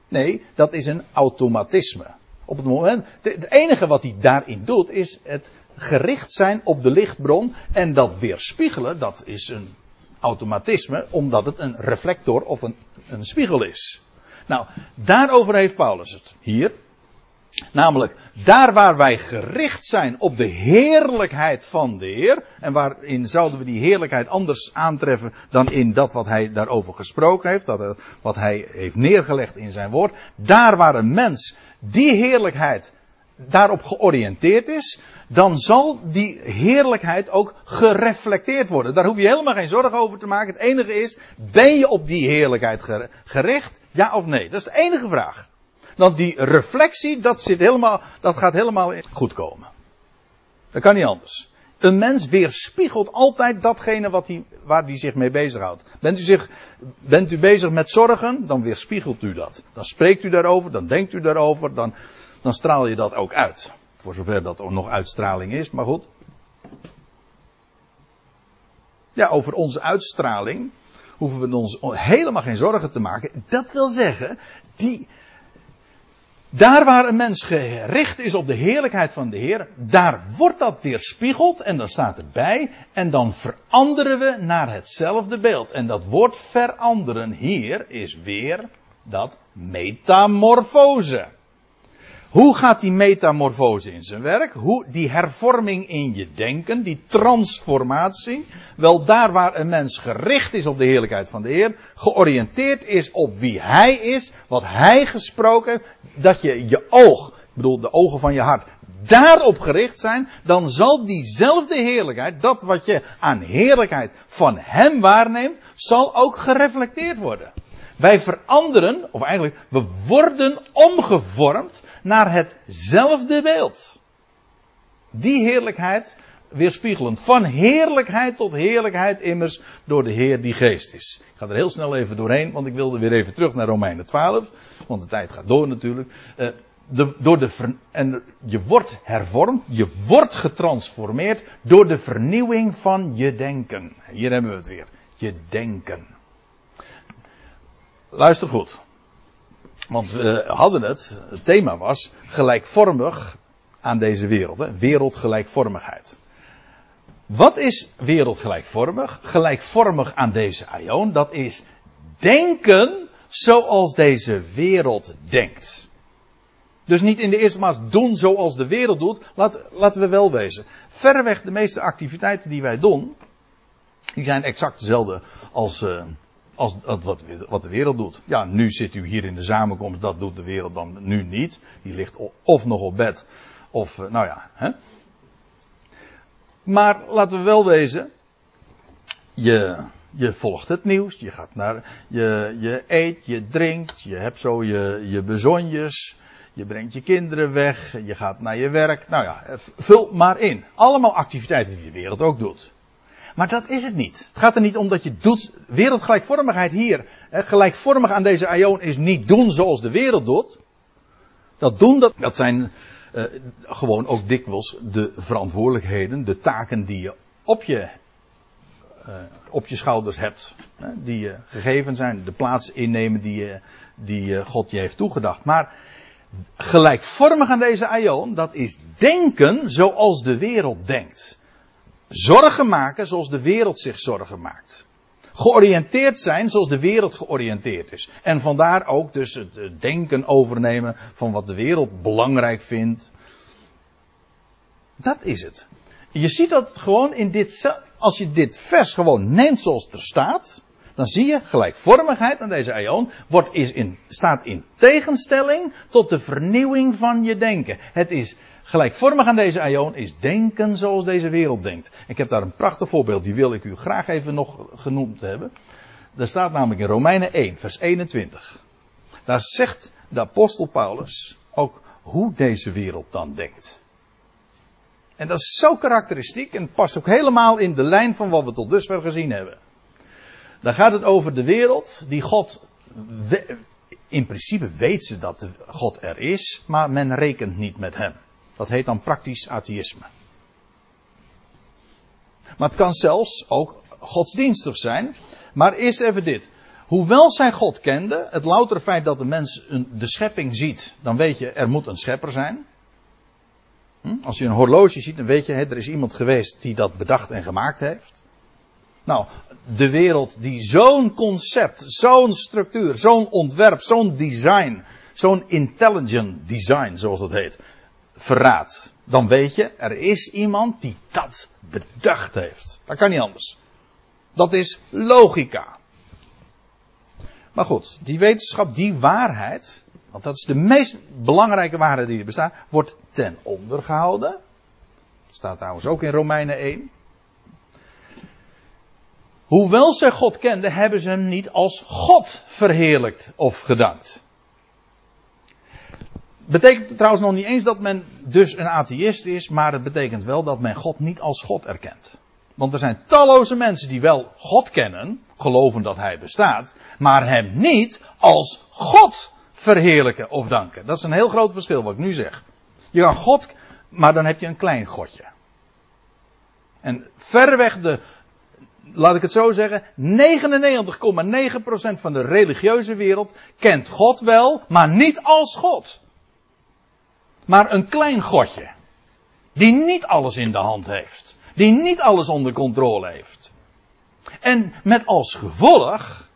Nee, dat is een automatisme. Op het moment, het enige wat hij daarin doet, is het gericht zijn op de lichtbron en dat weerspiegelen, dat is een automatisme, omdat het een reflector of een, een spiegel is. Nou, daarover heeft Paulus het hier. Namelijk, daar waar wij gericht zijn op de heerlijkheid van de Heer. En waarin zouden we die heerlijkheid anders aantreffen dan in dat wat hij daarover gesproken heeft. Dat, wat hij heeft neergelegd in zijn woord. Daar waar een mens die heerlijkheid daarop georiënteerd is. Dan zal die heerlijkheid ook gereflecteerd worden. Daar hoef je helemaal geen zorgen over te maken. Het enige is, ben je op die heerlijkheid gericht? Ja of nee? Dat is de enige vraag. Want die reflectie, dat, zit helemaal, dat gaat helemaal goed komen. Dat kan niet anders. Een mens weerspiegelt altijd datgene wat hij, waar hij zich mee bezighoudt. Bent u, zich, bent u bezig met zorgen, dan weerspiegelt u dat. Dan spreekt u daarover, dan denkt u daarover, dan, dan straal je dat ook uit. Voor zover dat er nog uitstraling is, maar goed. Ja, over onze uitstraling hoeven we ons helemaal geen zorgen te maken. Dat wil zeggen, die, daar waar een mens gericht is op de heerlijkheid van de Heer, daar wordt dat weerspiegeld en dan staat erbij en dan veranderen we naar hetzelfde beeld. En dat woord veranderen hier is weer dat metamorfose. Hoe gaat die metamorfose in zijn werk? Hoe die hervorming in je denken, die transformatie? Wel daar waar een mens gericht is op de heerlijkheid van de Heer, georiënteerd is op wie Hij is, wat Hij gesproken heeft, dat je je oog, ik bedoel de ogen van je hart, daarop gericht zijn, dan zal diezelfde heerlijkheid, dat wat je aan heerlijkheid van Hem waarneemt, zal ook gereflecteerd worden. Wij veranderen, of eigenlijk, we worden omgevormd naar hetzelfde beeld. Die heerlijkheid weerspiegelend. Van heerlijkheid tot heerlijkheid immers door de Heer die geest is. Ik ga er heel snel even doorheen, want ik wilde weer even terug naar Romeinen 12. Want de tijd gaat door natuurlijk. Uh, de, door de en je wordt hervormd, je wordt getransformeerd door de vernieuwing van je denken. Hier hebben we het weer. Je denken. Luister goed. Want we hadden het, het thema was gelijkvormig aan deze wereld. Hè? Wereldgelijkvormigheid. Wat is wereldgelijkvormig? Gelijkvormig aan deze aion, dat is denken zoals deze wereld denkt. Dus niet in de eerste plaats doen zoals de wereld doet. Laat, laten we wel wezen. Verreweg de meeste activiteiten die wij doen, die zijn exact dezelfde als, uh, als wat, wat de wereld doet. Ja, nu zit u hier in de samenkomst, dat doet de wereld dan nu niet. Die ligt of nog op bed, of, uh, nou ja. Hè. Maar laten we wel wezen, je, je volgt het nieuws, je gaat naar, je, je eet, je drinkt, je hebt zo je, je bezonjes, je brengt je kinderen weg, je gaat naar je werk. Nou ja, vul maar in. Allemaal activiteiten die de wereld ook doet. Maar dat is het niet. Het gaat er niet om dat je doet. Wereldgelijkvormigheid hier. Gelijkvormig aan deze aion is niet doen zoals de wereld doet. Dat doen, dat, dat zijn uh, gewoon ook dikwijls de verantwoordelijkheden, de taken die je op je, uh, op je schouders hebt. Die je gegeven zijn, de plaats innemen die, die God je heeft toegedacht. Maar gelijkvormig aan deze aion, dat is denken zoals de wereld denkt. Zorgen maken zoals de wereld zich zorgen maakt. Georiënteerd zijn zoals de wereld georiënteerd is. En vandaar ook dus het denken overnemen van wat de wereld belangrijk vindt. Dat is het. Je ziet dat gewoon in dit, als je dit vers gewoon neemt zoals er staat, dan zie je gelijkvormigheid aan deze aion wordt, is in, staat in tegenstelling tot de vernieuwing van je denken. Het is gelijkvormig aan deze aion is denken zoals deze wereld denkt. Ik heb daar een prachtig voorbeeld, die wil ik u graag even nog genoemd hebben. Daar staat namelijk in Romeinen 1, vers 21. Daar zegt de apostel Paulus ook hoe deze wereld dan denkt. En dat is zo karakteristiek en past ook helemaal in de lijn van wat we tot dusver gezien hebben. Dan gaat het over de wereld die God. In principe weet ze dat God er is, maar men rekent niet met hem. Dat heet dan praktisch atheïsme. Maar het kan zelfs ook godsdienstig zijn. Maar eerst even dit. Hoewel zij God kende, het loutere feit dat de mens de schepping ziet, dan weet je er moet een schepper zijn. Hm? Als je een horloge ziet, dan weet je er is iemand geweest die dat bedacht en gemaakt heeft. Nou, de wereld die zo'n concept, zo'n structuur, zo'n ontwerp, zo'n design, zo'n intelligent design, zoals dat heet, verraadt. Dan weet je, er is iemand die dat bedacht heeft. Dat kan niet anders. Dat is logica. Maar goed, die wetenschap, die waarheid, want dat is de meest belangrijke waarheid die er bestaat, wordt ten onder gehouden. Staat trouwens ook in Romeinen 1. Hoewel zij God kenden, hebben ze hem niet als God verheerlijkt of gedankt. Betekent trouwens nog niet eens dat men dus een atheïst is, maar het betekent wel dat men God niet als God erkent. Want er zijn talloze mensen die wel God kennen, geloven dat Hij bestaat, maar Hem niet als God verheerlijken of danken. Dat is een heel groot verschil wat ik nu zeg. Je kan God, maar dan heb je een klein Godje. En verreweg de, laat ik het zo zeggen, 99,9% van de religieuze wereld kent God wel, maar niet als God. Maar een klein Godje. Die niet alles in de hand heeft. Die niet alles onder controle heeft. En met als gevolg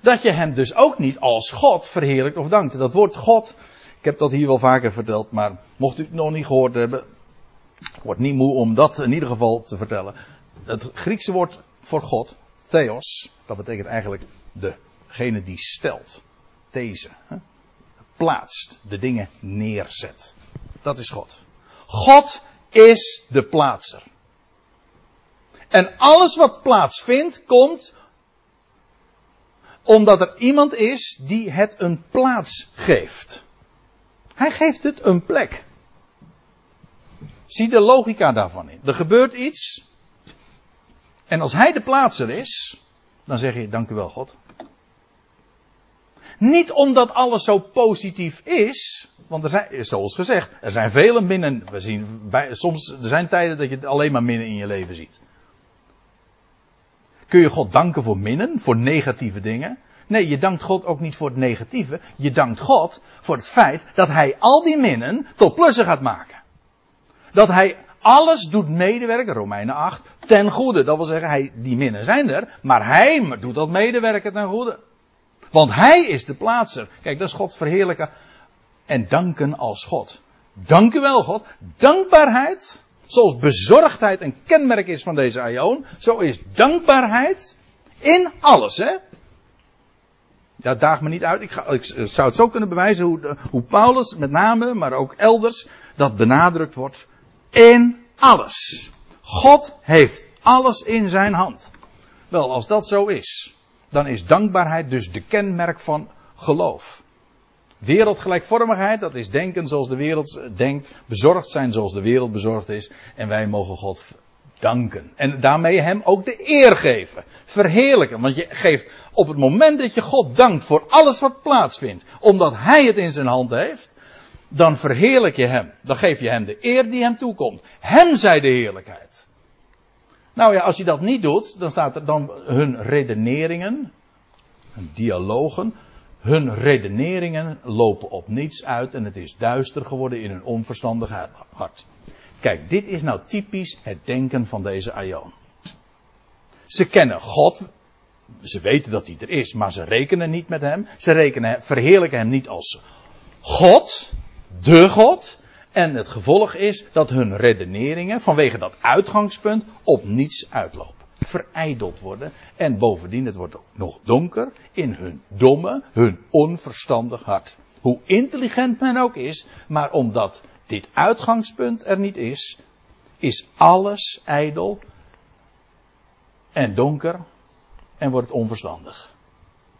dat je hem dus ook niet als God verheerlijkt of dankt. Dat woord God, ik heb dat hier wel vaker verteld, maar mocht u het nog niet gehoord hebben, ik word niet moe om dat in ieder geval te vertellen. Het Griekse woord voor God, theos, dat betekent eigenlijk degene die stelt. Deze. Plaatst, de dingen neerzet. Dat is God. God is de plaatser. En alles wat plaatsvindt, komt omdat er iemand is die het een plaats geeft. Hij geeft het een plek. Zie de logica daarvan in. Er gebeurt iets. En als hij de plaatser is, dan zeg je dank u wel God. Niet omdat alles zo positief is, want er zijn, zoals gezegd, er zijn vele minnen. We zien soms, er zijn tijden dat je alleen maar minnen in je leven ziet. Kun je God danken voor minnen, voor negatieve dingen? Nee, je dankt God ook niet voor het negatieve. Je dankt God voor het feit dat Hij al die minnen tot plussen gaat maken. Dat Hij alles doet medewerken, Romeinen 8, ten goede. Dat wil zeggen, hij, die minnen zijn er, maar Hij doet dat medewerken ten goede. Want Hij is de plaatser. Kijk, dat is God verheerlijken en danken als God. Dank u wel, God. Dankbaarheid Zoals bezorgdheid een kenmerk is van deze aion, zo is dankbaarheid in alles, hè? Ja, daag me niet uit. Ik, ga, ik zou het zo kunnen bewijzen hoe, hoe Paulus met name, maar ook elders, dat benadrukt wordt. In alles. God heeft alles in zijn hand. Wel, als dat zo is, dan is dankbaarheid dus de kenmerk van geloof. Wereldgelijkvormigheid, dat is denken zoals de wereld denkt. Bezorgd zijn zoals de wereld bezorgd is. En wij mogen God danken. En daarmee hem ook de eer geven. Verheerlijken. Want je geeft op het moment dat je God dankt voor alles wat plaatsvindt. Omdat hij het in zijn hand heeft. Dan verheerlijk je hem. Dan geef je hem de eer die hem toekomt. Hem zij de heerlijkheid. Nou ja, als je dat niet doet, dan staat er dan hun redeneringen, dialogen, hun redeneringen lopen op niets uit en het is duister geworden in hun onverstandig hart. Kijk, dit is nou typisch het denken van deze Aion. Ze kennen God, ze weten dat hij er is, maar ze rekenen niet met hem. Ze rekenen, verheerlijken hem niet als God, de God. En het gevolg is dat hun redeneringen vanwege dat uitgangspunt op niets uitlopen. Verijdeld worden. En bovendien, het wordt ook nog donker in hun domme, hun onverstandig hart. Hoe intelligent men ook is, maar omdat dit uitgangspunt er niet is, is alles ijdel en donker en wordt het onverstandig.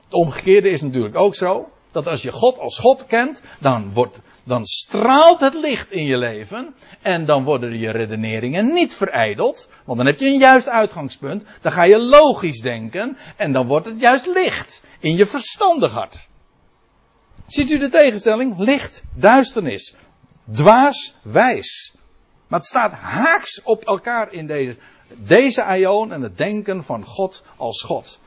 Het omgekeerde is natuurlijk ook zo, dat als je God als God kent, dan, wordt, dan straalt het licht in je leven en dan worden je redeneringen niet verijdeld, want dan heb je een juist uitgangspunt, dan ga je logisch denken en dan wordt het juist licht in je verstandig hart. Ziet u de tegenstelling? Licht, duisternis. Dwaas, wijs. Maar het staat haaks op elkaar in deze, deze aion en het denken van God als God.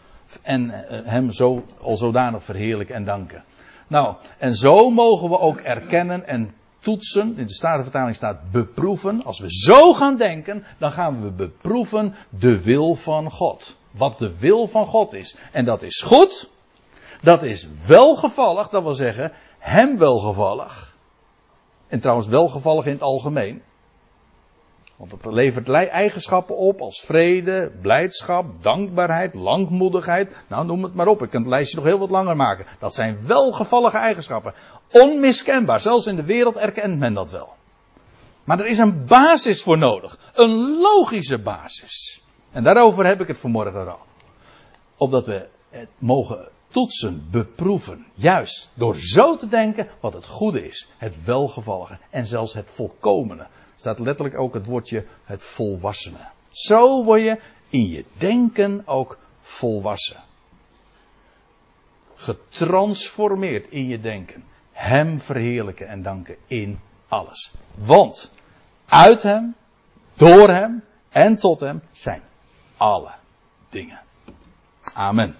En eh, hem zo, al zodanig verheerlijken en danken. Nou, en zo mogen we ook erkennen en toetsen. In de Statenvertaling staat beproeven. Als we zo gaan denken, dan gaan we beproeven de wil van God. Wat de wil van God is. En dat is goed. Dat is welgevallig, dat wil zeggen, hem welgevallig. En trouwens welgevallig in het algemeen. Want het levert eigenschappen op als vrede, blijdschap, dankbaarheid, langmoedigheid. Nou, noem het maar op. Ik kan het lijstje nog heel wat langer maken. Dat zijn welgevallige eigenschappen. Onmiskenbaar. Zelfs in de wereld erkent men dat wel. Maar er is een basis voor nodig. Een logische basis. En daarover heb ik het vanmorgen al. Opdat we het mogen toetsen, beproeven. Juist door zo te denken wat het goede is. Het welgevallige. En zelfs het volkomene. Staat letterlijk ook het woordje het volwassene. Zo word je in je denken ook volwassen. Getransformeerd in je denken. Hem verheerlijken en danken in alles. Want uit Hem, door Hem en tot Hem zijn alle dingen. Amen.